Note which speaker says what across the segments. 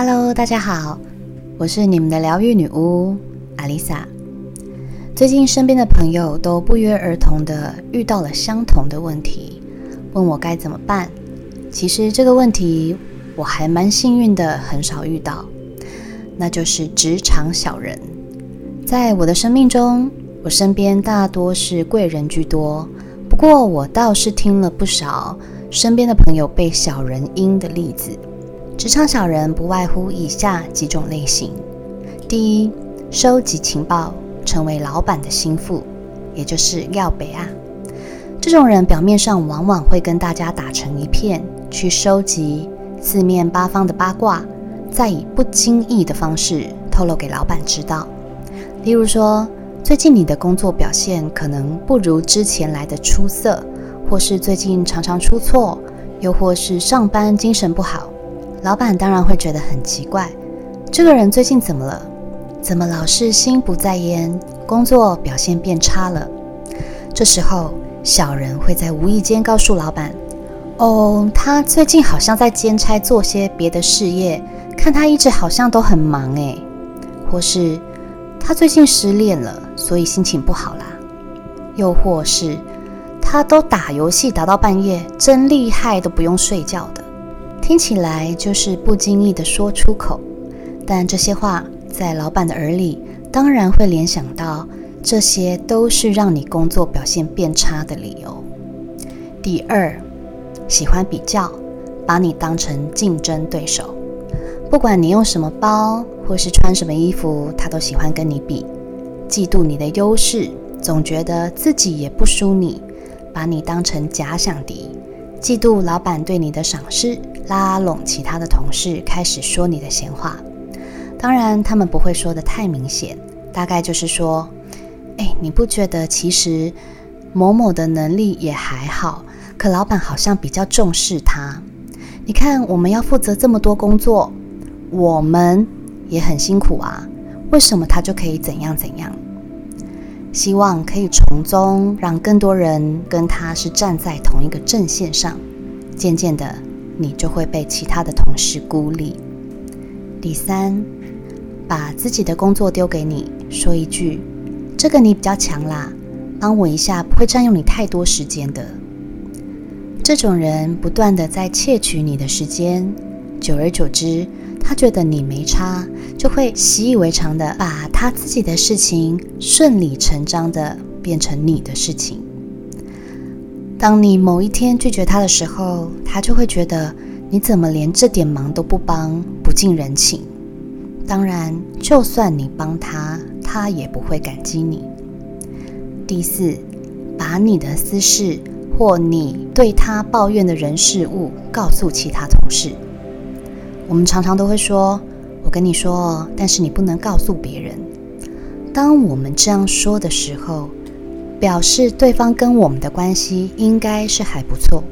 Speaker 1: Hello，大家好，我是你们的疗愈女巫阿丽萨。最近身边的朋友都不约而同的遇到了相同的问题，问我该怎么办。其实这个问题我还蛮幸运的，很少遇到，那就是职场小人。在我的生命中，我身边大多是贵人居多，不过我倒是听了不少身边的朋友被小人阴的例子。职场小人不外乎以下几种类型：第一，收集情报，成为老板的心腹，也就是要北啊。这种人表面上往往会跟大家打成一片，去收集四面八方的八卦，再以不经意的方式透露给老板知道。例如说，最近你的工作表现可能不如之前来的出色，或是最近常常出错，又或是上班精神不好。老板当然会觉得很奇怪，这个人最近怎么了？怎么老是心不在焉，工作表现变差了？这时候，小人会在无意间告诉老板：“哦，他最近好像在兼差做些别的事业，看他一直好像都很忙诶。或是他最近失恋了，所以心情不好啦。又或是他都打游戏打到半夜，真厉害，都不用睡觉的。听起来就是不经意的说出口，但这些话在老板的耳里，当然会联想到这些都是让你工作表现变差的理由。第二，喜欢比较，把你当成竞争对手，不管你用什么包或是穿什么衣服，他都喜欢跟你比，嫉妒你的优势，总觉得自己也不输你，把你当成假想敌，嫉妒老板对你的赏识。拉拢其他的同事，开始说你的闲话。当然，他们不会说的太明显，大概就是说：“哎，你不觉得其实某某的能力也还好，可老板好像比较重视他。你看，我们要负责这么多工作，我们也很辛苦啊，为什么他就可以怎样怎样？希望可以从中让更多人跟他是站在同一个阵线上，渐渐的。”你就会被其他的同事孤立。第三，把自己的工作丢给你，说一句：“这个你比较强啦，帮我一下，不会占用你太多时间的。”这种人不断的在窃取你的时间，久而久之，他觉得你没差，就会习以为常的把他自己的事情顺理成章的变成你的事情。当你某一天拒绝他的时候，他就会觉得你怎么连这点忙都不帮，不近人情。当然，就算你帮他，他也不会感激你。第四，把你的私事或你对他抱怨的人事物告诉其他同事。我们常常都会说：“我跟你说，但是你不能告诉别人。”当我们这样说的时候，表示对方跟我们的关系应该是还不错，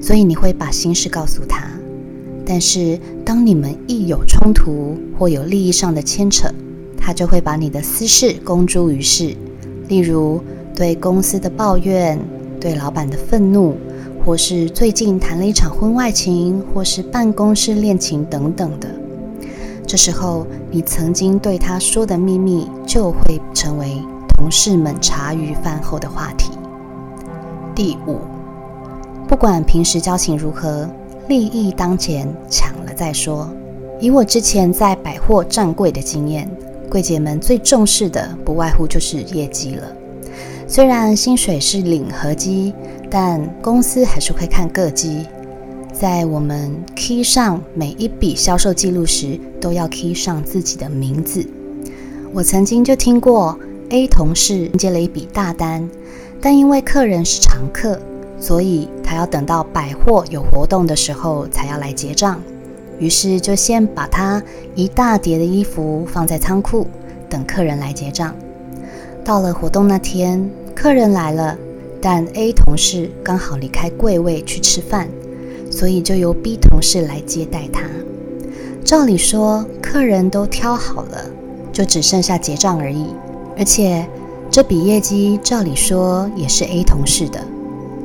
Speaker 1: 所以你会把心事告诉他。但是当你们一有冲突或有利益上的牵扯，他就会把你的私事公诸于世，例如对公司的抱怨、对老板的愤怒，或是最近谈了一场婚外情，或是办公室恋情等等的。这时候，你曾经对他说的秘密就会成为。同事们茶余饭后的话题。第五，不管平时交情如何，利益当前，抢了再说。以我之前在百货站柜的经验，柜姐们最重视的不外乎就是业绩了。虽然薪水是领合基，但公司还是会看个基。在我们 key 上每一笔销售记录时，都要 key 上自己的名字。我曾经就听过。A 同事接了一笔大单，但因为客人是常客，所以他要等到百货有活动的时候才要来结账。于是就先把他一大叠的衣服放在仓库，等客人来结账。到了活动那天，客人来了，但 A 同事刚好离开柜位去吃饭，所以就由 B 同事来接待他。照理说，客人都挑好了，就只剩下结账而已。而且这笔业绩照理说也是 A 同事的，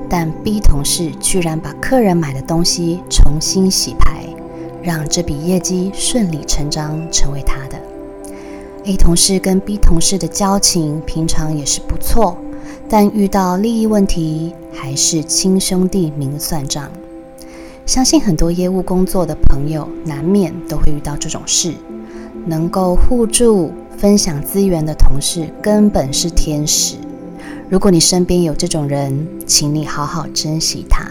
Speaker 1: 但 B 同事居然把客人买的东西重新洗牌，让这笔业绩顺理成章成为他的。A 同事跟 B 同事的交情平常也是不错，但遇到利益问题还是亲兄弟明算账。相信很多业务工作的朋友难免都会遇到这种事，能够互助、分享资源的同事根本是天使。如果你身边有这种人，请你好好珍惜他。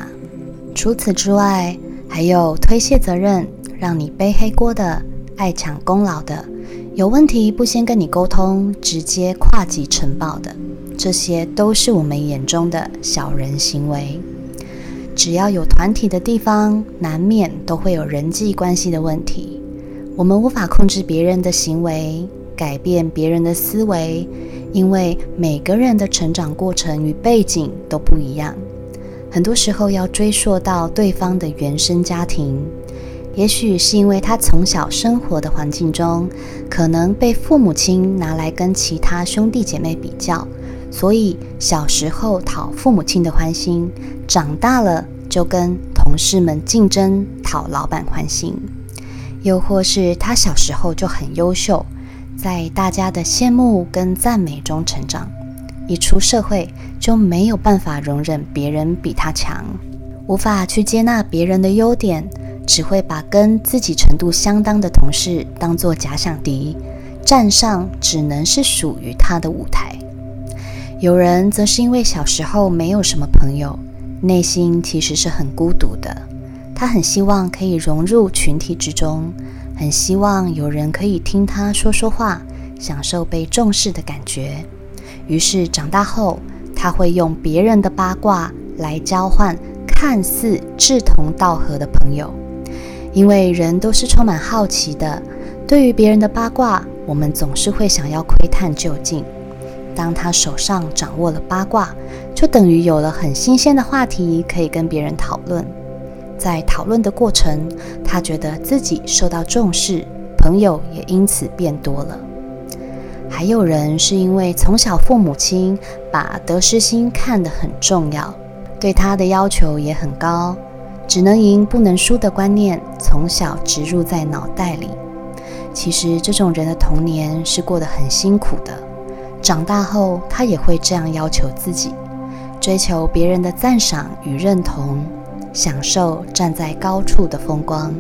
Speaker 1: 除此之外，还有推卸责任、让你背黑锅的、爱抢功劳的。有问题不先跟你沟通，直接跨级呈报的，这些都是我们眼中的小人行为。只要有团体的地方，难免都会有人际关系的问题。我们无法控制别人的行为，改变别人的思维，因为每个人的成长过程与背景都不一样。很多时候要追溯到对方的原生家庭。也许是因为他从小生活的环境中，可能被父母亲拿来跟其他兄弟姐妹比较，所以小时候讨父母亲的欢心，长大了就跟同事们竞争讨老板欢心。又或是他小时候就很优秀，在大家的羡慕跟赞美中成长，一出社会就没有办法容忍别人比他强，无法去接纳别人的优点。只会把跟自己程度相当的同事当作假想敌，站上只能是属于他的舞台。有人则是因为小时候没有什么朋友，内心其实是很孤独的。他很希望可以融入群体之中，很希望有人可以听他说说话，享受被重视的感觉。于是长大后，他会用别人的八卦来交换看似志同道合的朋友。因为人都是充满好奇的，对于别人的八卦，我们总是会想要窥探究竟。当他手上掌握了八卦，就等于有了很新鲜的话题可以跟别人讨论。在讨论的过程，他觉得自己受到重视，朋友也因此变多了。还有人是因为从小父母亲把得失心看得很重要，对他的要求也很高。只能赢不能输的观念从小植入在脑袋里。其实这种人的童年是过得很辛苦的，长大后他也会这样要求自己，追求别人的赞赏与认同，享受站在高处的风光。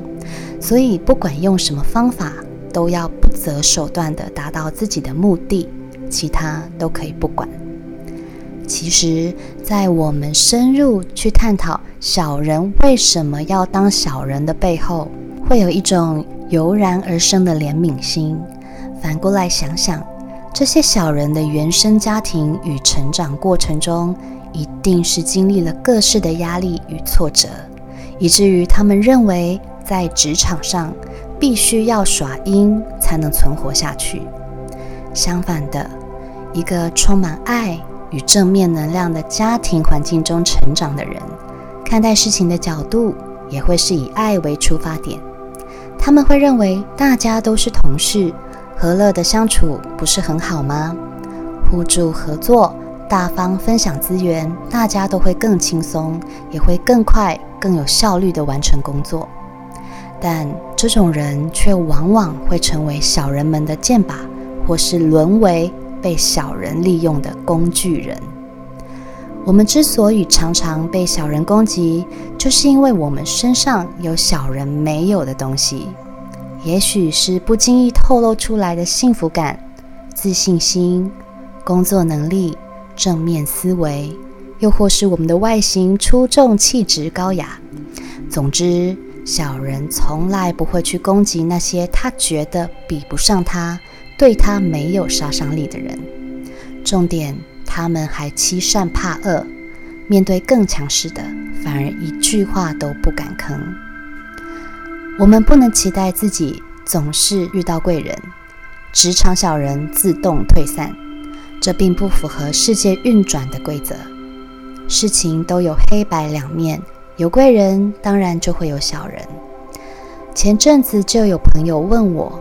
Speaker 1: 所以不管用什么方法，都要不择手段地达到自己的目的，其他都可以不管。其实，在我们深入去探讨小人为什么要当小人的背后，会有一种油然而生的怜悯心。反过来想想，这些小人的原生家庭与成长过程中，一定是经历了各式的压力与挫折，以至于他们认为在职场上必须要耍阴才能存活下去。相反的，一个充满爱。与正面能量的家庭环境中成长的人，看待事情的角度也会是以爱为出发点。他们会认为大家都是同事，和乐的相处不是很好吗？互助合作，大方分享资源，大家都会更轻松，也会更快、更有效率地完成工作。但这种人却往往会成为小人们的箭靶，或是沦为。被小人利用的工具人。我们之所以常常被小人攻击，就是因为我们身上有小人没有的东西，也许是不经意透露出来的幸福感、自信心、工作能力、正面思维，又或是我们的外形出众、气质高雅。总之，小人从来不会去攻击那些他觉得比不上他。对他没有杀伤力的人，重点他们还欺善怕恶，面对更强势的，反而一句话都不敢吭。我们不能期待自己总是遇到贵人，职场小人自动退散，这并不符合世界运转的规则。事情都有黑白两面，有贵人，当然就会有小人。前阵子就有朋友问我。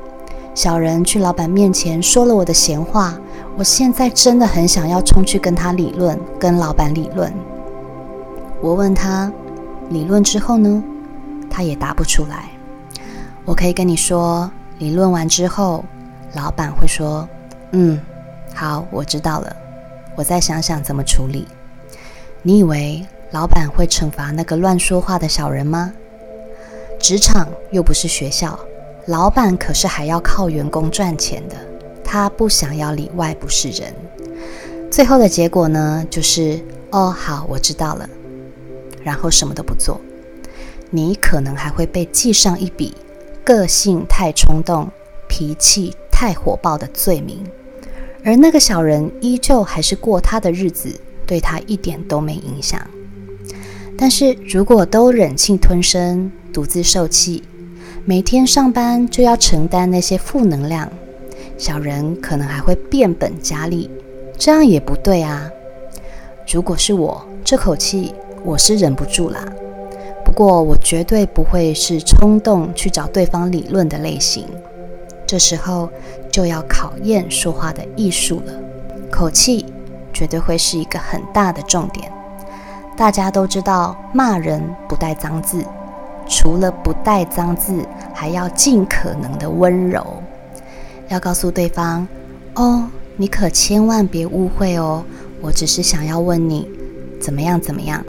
Speaker 1: 小人去老板面前说了我的闲话，我现在真的很想要冲去跟他理论，跟老板理论。我问他理论之后呢，他也答不出来。我可以跟你说，理论完之后，老板会说：“嗯，好，我知道了，我再想想怎么处理。”你以为老板会惩罚那个乱说话的小人吗？职场又不是学校，老板可是还要靠员工赚钱的，他不想要里外不是人。最后的结果呢，就是哦，好，我知道了，然后什么都不做。你可能还会被记上一笔个性太冲动、脾气太火爆的罪名，而那个小人依旧还是过他的日子。对他一点都没影响。但是如果都忍气吞声，独自受气，每天上班就要承担那些负能量，小人可能还会变本加厉，这样也不对啊。如果是我，这口气我是忍不住啦。不过我绝对不会是冲动去找对方理论的类型。这时候就要考验说话的艺术了，口气。绝对会是一个很大的重点。大家都知道，骂人不带脏字，除了不带脏字，还要尽可能的温柔。要告诉对方：“哦，你可千万别误会哦，我只是想要问你怎么样怎么样。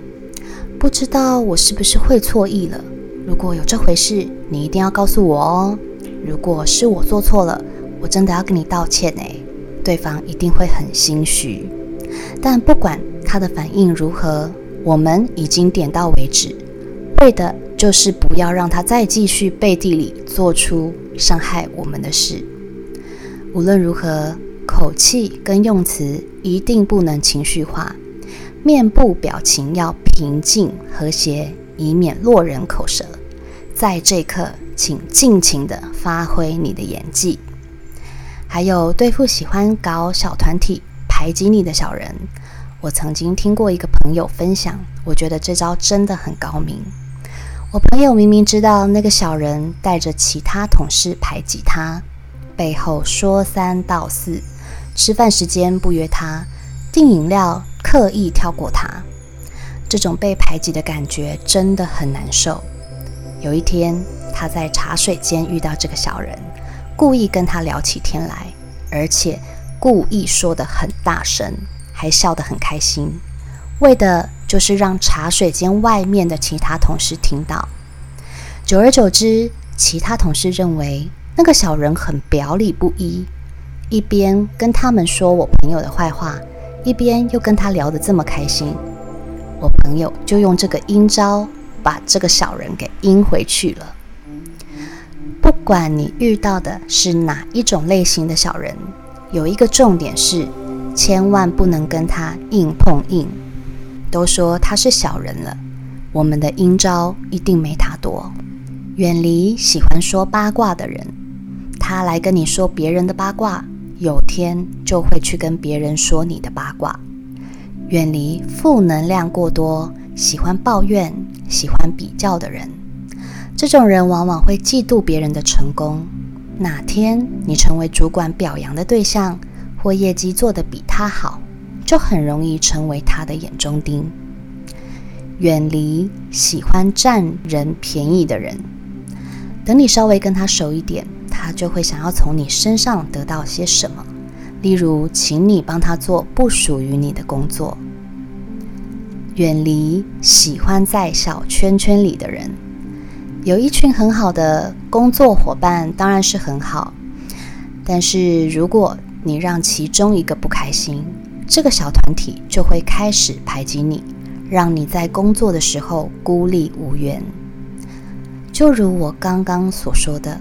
Speaker 1: 不知道我是不是会错意了？如果有这回事，你一定要告诉我哦。如果是我做错了，我真的要跟你道歉诶。对方一定会很心虚。但不管他的反应如何，我们已经点到为止，为的就是不要让他再继续背地里做出伤害我们的事。无论如何，口气跟用词一定不能情绪化，面部表情要平静和谐，以免落人口舌。在这一刻，请尽情的发挥你的演技。还有对付喜欢搞小团体。排挤你的小人，我曾经听过一个朋友分享，我觉得这招真的很高明。我朋友明明知道那个小人带着其他同事排挤他，背后说三道四，吃饭时间不约他，订饮料刻意跳过他，这种被排挤的感觉真的很难受。有一天，他在茶水间遇到这个小人，故意跟他聊起天来，而且。故意说的很大声，还笑得很开心，为的就是让茶水间外面的其他同事听到。久而久之，其他同事认为那个小人很表里不一，一边跟他们说我朋友的坏话，一边又跟他聊得这么开心。我朋友就用这个阴招把这个小人给阴回去了。不管你遇到的是哪一种类型的小人。有一个重点是，千万不能跟他硬碰硬。都说他是小人了，我们的阴招一定没他多。远离喜欢说八卦的人，他来跟你说别人的八卦，有天就会去跟别人说你的八卦。远离负能量过多、喜欢抱怨、喜欢比较的人，这种人往往会嫉妒别人的成功。哪天你成为主管表扬的对象，或业绩做得比他好，就很容易成为他的眼中钉。远离喜欢占人便宜的人，等你稍微跟他熟一点，他就会想要从你身上得到些什么，例如请你帮他做不属于你的工作。远离喜欢在小圈圈里的人。有一群很好的工作伙伴当然是很好，但是如果你让其中一个不开心，这个小团体就会开始排挤你，让你在工作的时候孤立无援。就如我刚刚所说的，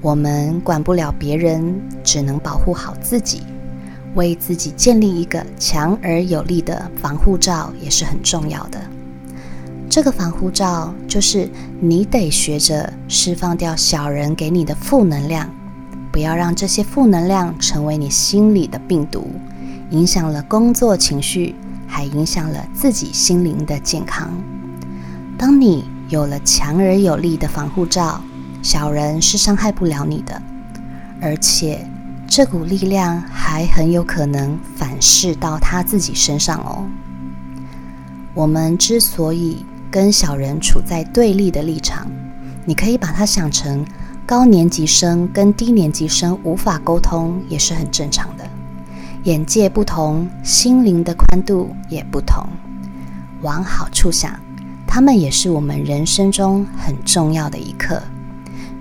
Speaker 1: 我们管不了别人，只能保护好自己，为自己建立一个强而有力的防护罩也是很重要的。这个防护罩就是你得学着释放掉小人给你的负能量，不要让这些负能量成为你心里的病毒，影响了工作情绪，还影响了自己心灵的健康。当你有了强而有力的防护罩，小人是伤害不了你的，而且这股力量还很有可能反噬到他自己身上哦。我们之所以跟小人处在对立的立场，你可以把它想成高年级生跟低年级生无法沟通也是很正常的。眼界不同，心灵的宽度也不同。往好处想，他们也是我们人生中很重要的一课。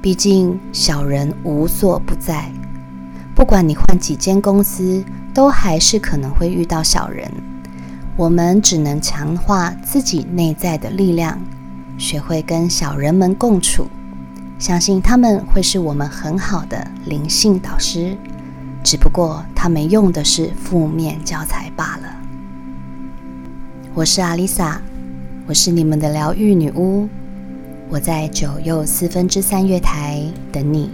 Speaker 1: 毕竟小人无所不在，不管你换几间公司，都还是可能会遇到小人。我们只能强化自己内在的力量，学会跟小人们共处，相信他们会是我们很好的灵性导师。只不过他们用的是负面教材罢了。我是阿丽萨，我是你们的疗愈女巫，我在九又四分之三月台等你。